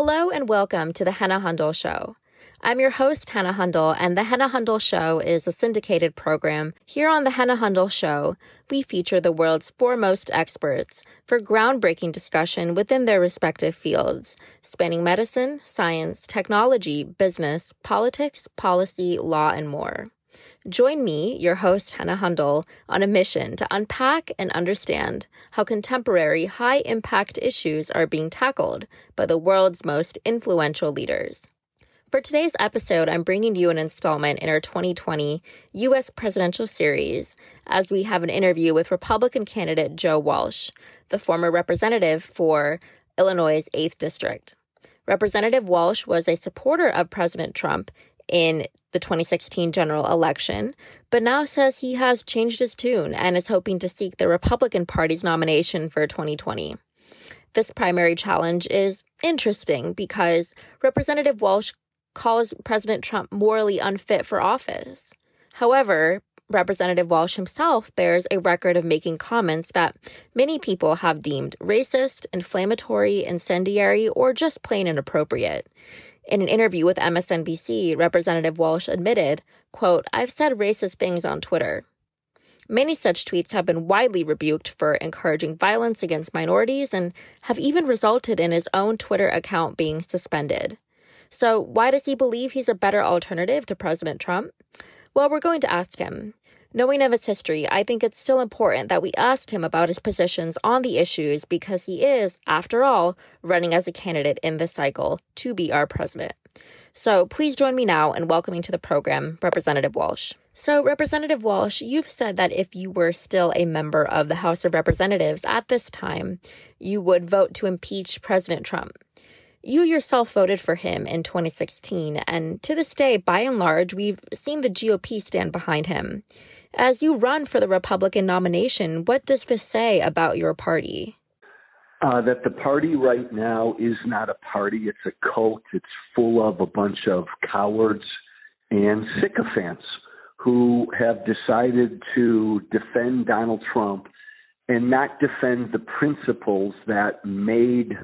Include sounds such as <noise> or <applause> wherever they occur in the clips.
Hello and welcome to the Hannah Hundel Show. I'm your host, Hannah Hundel, and the Hannah Hundel Show is a syndicated program. Here on the Hannah Hundel Show, we feature the world's foremost experts for groundbreaking discussion within their respective fields, spanning medicine, science, technology, business, politics, policy, law, and more. Join me, your host, Hannah Hundel, on a mission to unpack and understand how contemporary high impact issues are being tackled by the world's most influential leaders. For today's episode, I'm bringing you an installment in our 2020 U.S. presidential series as we have an interview with Republican candidate Joe Walsh, the former representative for Illinois' 8th District. Representative Walsh was a supporter of President Trump in the 2016 general election, but now says he has changed his tune and is hoping to seek the Republican Party's nomination for 2020. This primary challenge is interesting because Representative Walsh calls President Trump morally unfit for office. However, Representative Walsh himself bears a record of making comments that many people have deemed racist, inflammatory, incendiary, or just plain inappropriate. In an interview with MSNBC, Representative Walsh admitted, quote, I've said racist things on Twitter. Many such tweets have been widely rebuked for encouraging violence against minorities and have even resulted in his own Twitter account being suspended. So, why does he believe he's a better alternative to President Trump? Well, we're going to ask him. Knowing of his history, I think it's still important that we ask him about his positions on the issues because he is, after all, running as a candidate in this cycle to be our president. So please join me now in welcoming to the program Representative Walsh. So, Representative Walsh, you've said that if you were still a member of the House of Representatives at this time, you would vote to impeach President Trump. You yourself voted for him in 2016, and to this day, by and large, we've seen the GOP stand behind him. As you run for the Republican nomination, what does this say about your party? Uh, that the party right now is not a party, it's a cult. It's full of a bunch of cowards and sycophants who have decided to defend Donald Trump and not defend the principles that made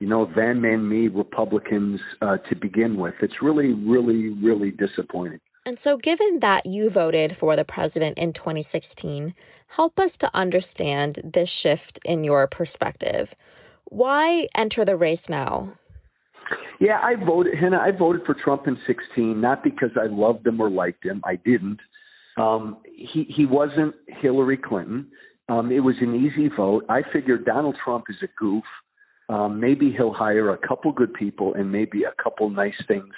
you know them and me Republicans uh, to begin with. It's really, really, really disappointing. And so, given that you voted for the president in 2016, help us to understand this shift in your perspective. Why enter the race now? Yeah, I voted, Hannah. I voted for Trump in 16, not because I loved him or liked him. I didn't. Um, he he wasn't Hillary Clinton. Um, it was an easy vote. I figured Donald Trump is a goof. Um, maybe he'll hire a couple good people and maybe a couple nice things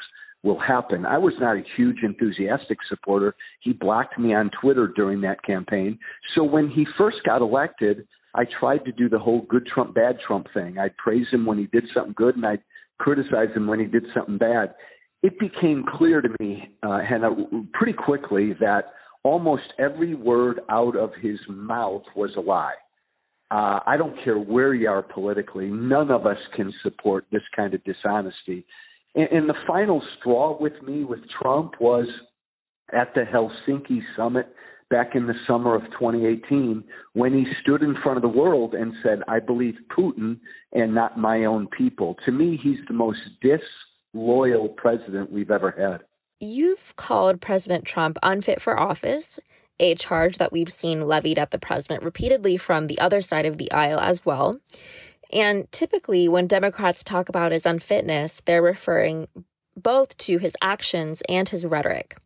will happen. I was not a huge enthusiastic supporter. He blocked me on Twitter during that campaign. So when he first got elected, I tried to do the whole good Trump, bad Trump thing. I'd praise him when he did something good and I'd criticize him when he did something bad. It became clear to me, uh, Hannah, pretty quickly that almost every word out of his mouth was a lie. Uh, I don't care where you are politically. None of us can support this kind of dishonesty. And, and the final straw with me with Trump was at the Helsinki summit back in the summer of 2018 when he stood in front of the world and said, I believe Putin and not my own people. To me, he's the most disloyal president we've ever had. You've called President Trump unfit for office, a charge that we've seen levied at the president repeatedly from the other side of the aisle as well. And typically, when Democrats talk about his unfitness, they're referring both to his actions and his rhetoric.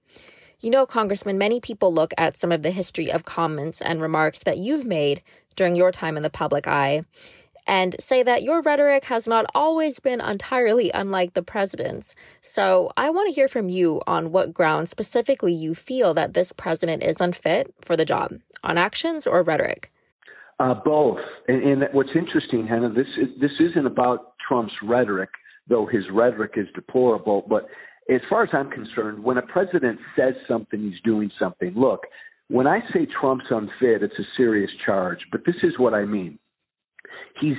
You know, Congressman, many people look at some of the history of comments and remarks that you've made during your time in the public eye and say that your rhetoric has not always been entirely unlike the president's. So I want to hear from you on what grounds specifically you feel that this president is unfit for the job on actions or rhetoric. Uh, both. And, and what's interesting, Hannah, this is, this isn't about Trump's rhetoric, though his rhetoric is deplorable. But as far as I'm concerned, when a president says something, he's doing something. Look, when I say Trump's unfit, it's a serious charge. But this is what I mean. He's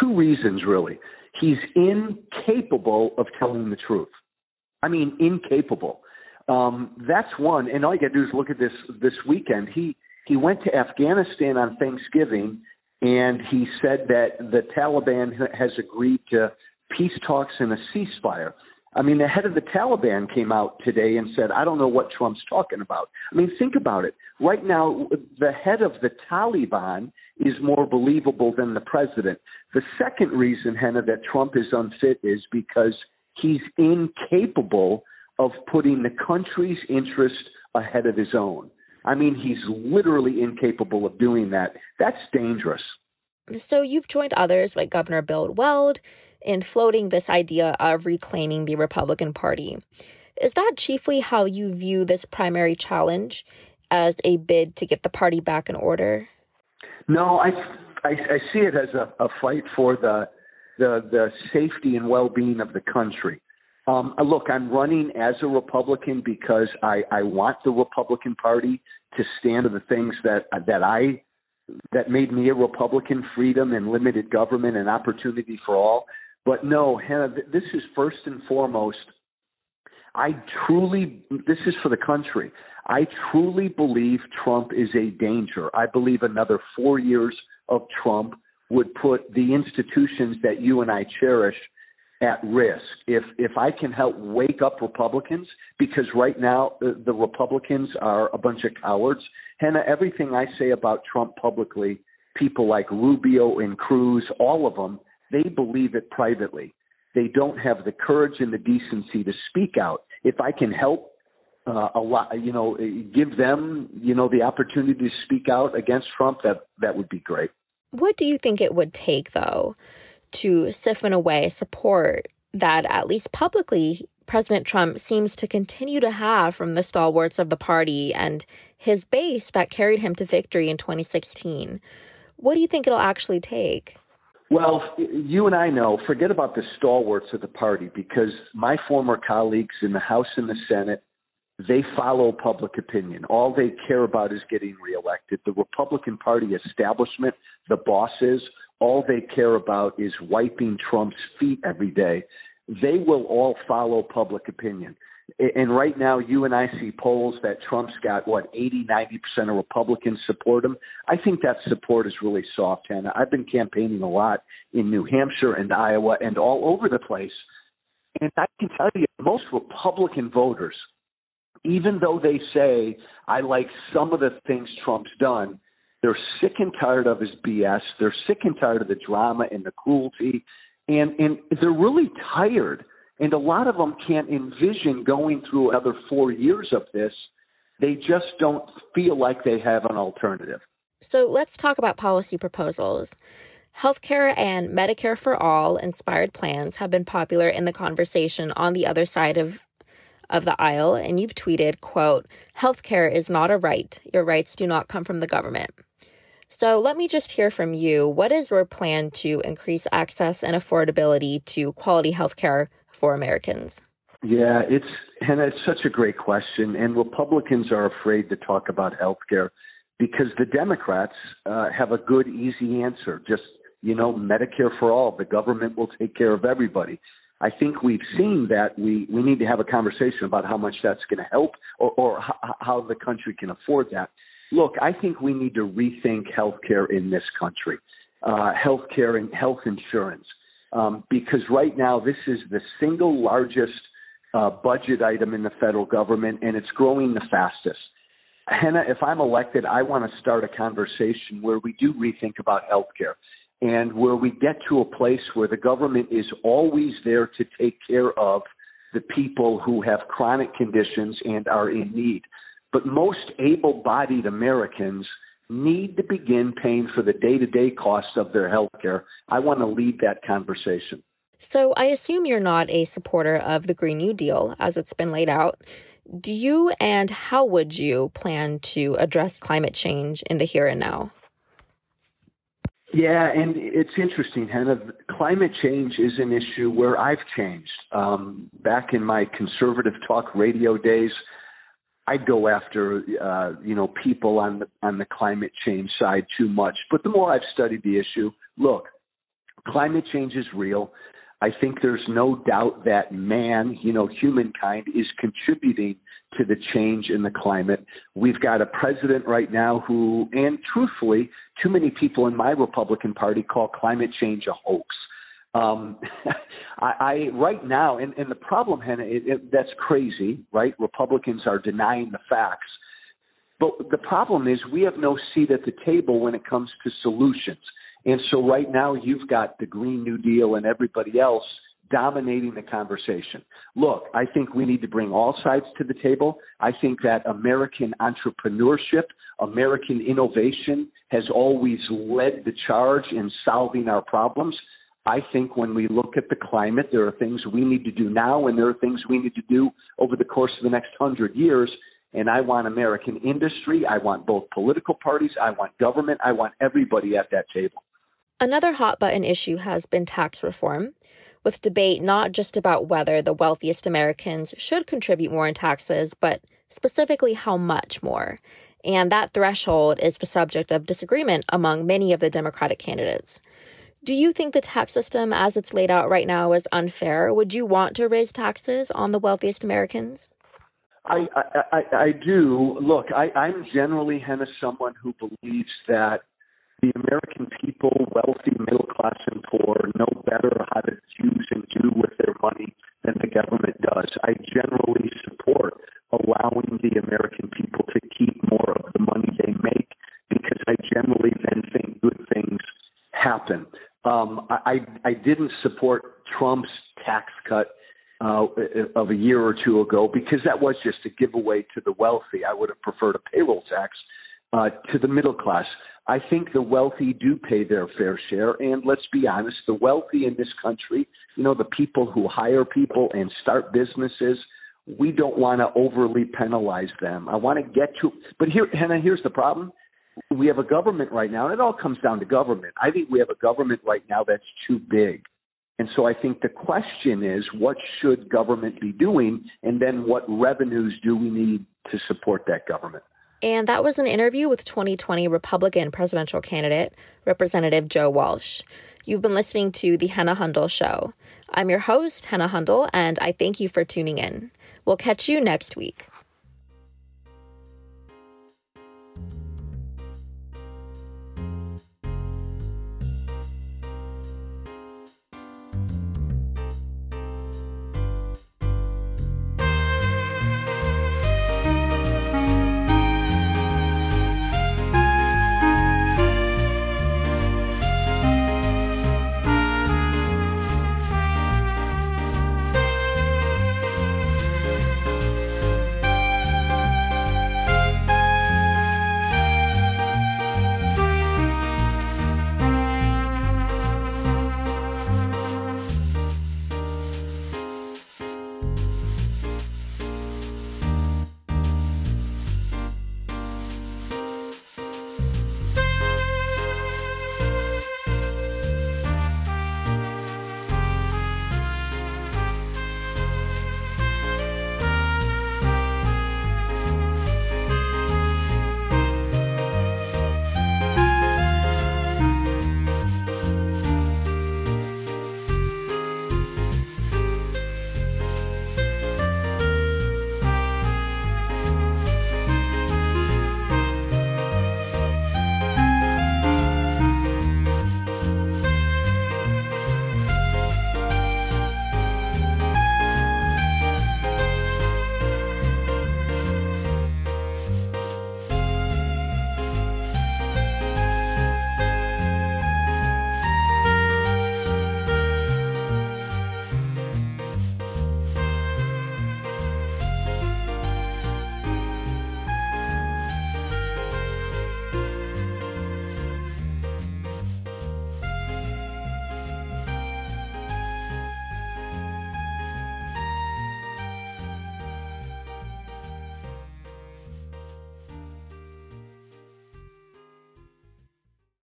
two reasons really. He's incapable of telling the truth. I mean, incapable. Um, that's one. And all you got to do is look at this this weekend. He he went to Afghanistan on Thanksgiving and he said that the Taliban has agreed to peace talks and a ceasefire. I mean, the head of the Taliban came out today and said, I don't know what Trump's talking about. I mean, think about it. Right now, the head of the Taliban is more believable than the president. The second reason, Henna, that Trump is unfit is because he's incapable of putting the country's interest ahead of his own. I mean, he's literally incapable of doing that. That's dangerous. So you've joined others like Governor Bill Weld in floating this idea of reclaiming the Republican Party. Is that chiefly how you view this primary challenge as a bid to get the party back in order? No, I I, I see it as a, a fight for the the the safety and well being of the country. Um, uh, look, I'm running as a Republican because I, I want the Republican Party to stand for the things that that I that made me a Republican: freedom and limited government and opportunity for all. But no, Hannah, this is first and foremost. I truly, this is for the country. I truly believe Trump is a danger. I believe another four years of Trump would put the institutions that you and I cherish at risk. If if I can help wake up Republicans, because right now the, the Republicans are a bunch of cowards. Henna, everything I say about Trump publicly, people like Rubio and Cruz, all of them, they believe it privately. They don't have the courage and the decency to speak out. If I can help uh, a lot, you know, give them, you know, the opportunity to speak out against Trump, that that would be great. What do you think it would take, though, to siphon away support that, at least publicly, President Trump seems to continue to have from the stalwarts of the party and his base that carried him to victory in 2016? What do you think it'll actually take? Well, you and I know, forget about the stalwarts of the party because my former colleagues in the House and the Senate they follow public opinion. All they care about is getting reelected. The Republican Party establishment, the bosses, all they care about is wiping Trump's feet every day. They will all follow public opinion. And right now, you and I see polls that Trump's got, what, 80, 90% of Republicans support him. I think that support is really soft, Hannah. I've been campaigning a lot in New Hampshire and Iowa and all over the place. And I can tell you, most Republican voters even though they say, I like some of the things Trump's done, they're sick and tired of his BS. They're sick and tired of the drama and the cruelty. And, and they're really tired. And a lot of them can't envision going through another four years of this. They just don't feel like they have an alternative. So let's talk about policy proposals. Healthcare and Medicare for All inspired plans have been popular in the conversation on the other side of of the aisle, and you've tweeted, quote, healthcare is not a right. Your rights do not come from the government. So let me just hear from you. What is your plan to increase access and affordability to quality healthcare for Americans? Yeah, it's and it's such a great question. And Republicans are afraid to talk about healthcare because the Democrats uh, have a good, easy answer. Just you know, Medicare for all. The government will take care of everybody. I think we've seen that we, we need to have a conversation about how much that's going to help or, or h- how the country can afford that. Look, I think we need to rethink healthcare in this country, uh, healthcare and health insurance, um, because right now this is the single largest uh, budget item in the federal government, and it's growing the fastest. Henna, if I'm elected, I want to start a conversation where we do rethink about healthcare and where we get to a place where the government is always there to take care of the people who have chronic conditions and are in need. But most able bodied Americans need to begin paying for the day to day costs of their health care. I want to lead that conversation. So I assume you're not a supporter of the Green New Deal as it's been laid out. Do you and how would you plan to address climate change in the here and now? Yeah, and it's interesting, Hannah. Climate change is an issue where I've changed. Um, back in my conservative talk radio days, I'd go after uh, you know people on the on the climate change side too much. But the more I've studied the issue, look, climate change is real. I think there's no doubt that man, you know, humankind is contributing to the change in the climate. We've got a president right now who, and truthfully, too many people in my Republican Party call climate change a hoax. Um, <laughs> I, I right now, and, and the problem, Hannah, it, it, that's crazy, right? Republicans are denying the facts. But the problem is we have no seat at the table when it comes to solutions. And so right now you've got the Green New Deal and everybody else dominating the conversation. Look, I think we need to bring all sides to the table. I think that American entrepreneurship, American innovation has always led the charge in solving our problems. I think when we look at the climate, there are things we need to do now and there are things we need to do over the course of the next hundred years. And I want American industry. I want both political parties. I want government. I want everybody at that table. Another hot button issue has been tax reform, with debate not just about whether the wealthiest Americans should contribute more in taxes, but specifically how much more. And that threshold is the subject of disagreement among many of the Democratic candidates. Do you think the tax system as it's laid out right now is unfair? Would you want to raise taxes on the wealthiest Americans? I, I, I, I do. Look, I, I'm generally, Hannah, someone who believes that the American people, wealthy, middle class, and poor, know better how to use and do with their money than the government does. I generally support allowing the American people to keep more of the money they make because I generally then think good things happen. Um, I, I didn't support Trump's tax cut uh, of a year or two ago because that was just a giveaway to the wealthy. I would have preferred a payroll tax uh, to the middle class. I think the wealthy do pay their fair share. And let's be honest, the wealthy in this country, you know, the people who hire people and start businesses, we don't want to overly penalize them. I want to get to, but here, Hannah, here's the problem. We have a government right now, and it all comes down to government. I think we have a government right now that's too big. And so I think the question is, what should government be doing? And then what revenues do we need to support that government? And that was an interview with 2020 Republican presidential candidate, Representative Joe Walsh. You've been listening to The Hannah Hundel Show. I'm your host, Hannah Hundel, and I thank you for tuning in. We'll catch you next week.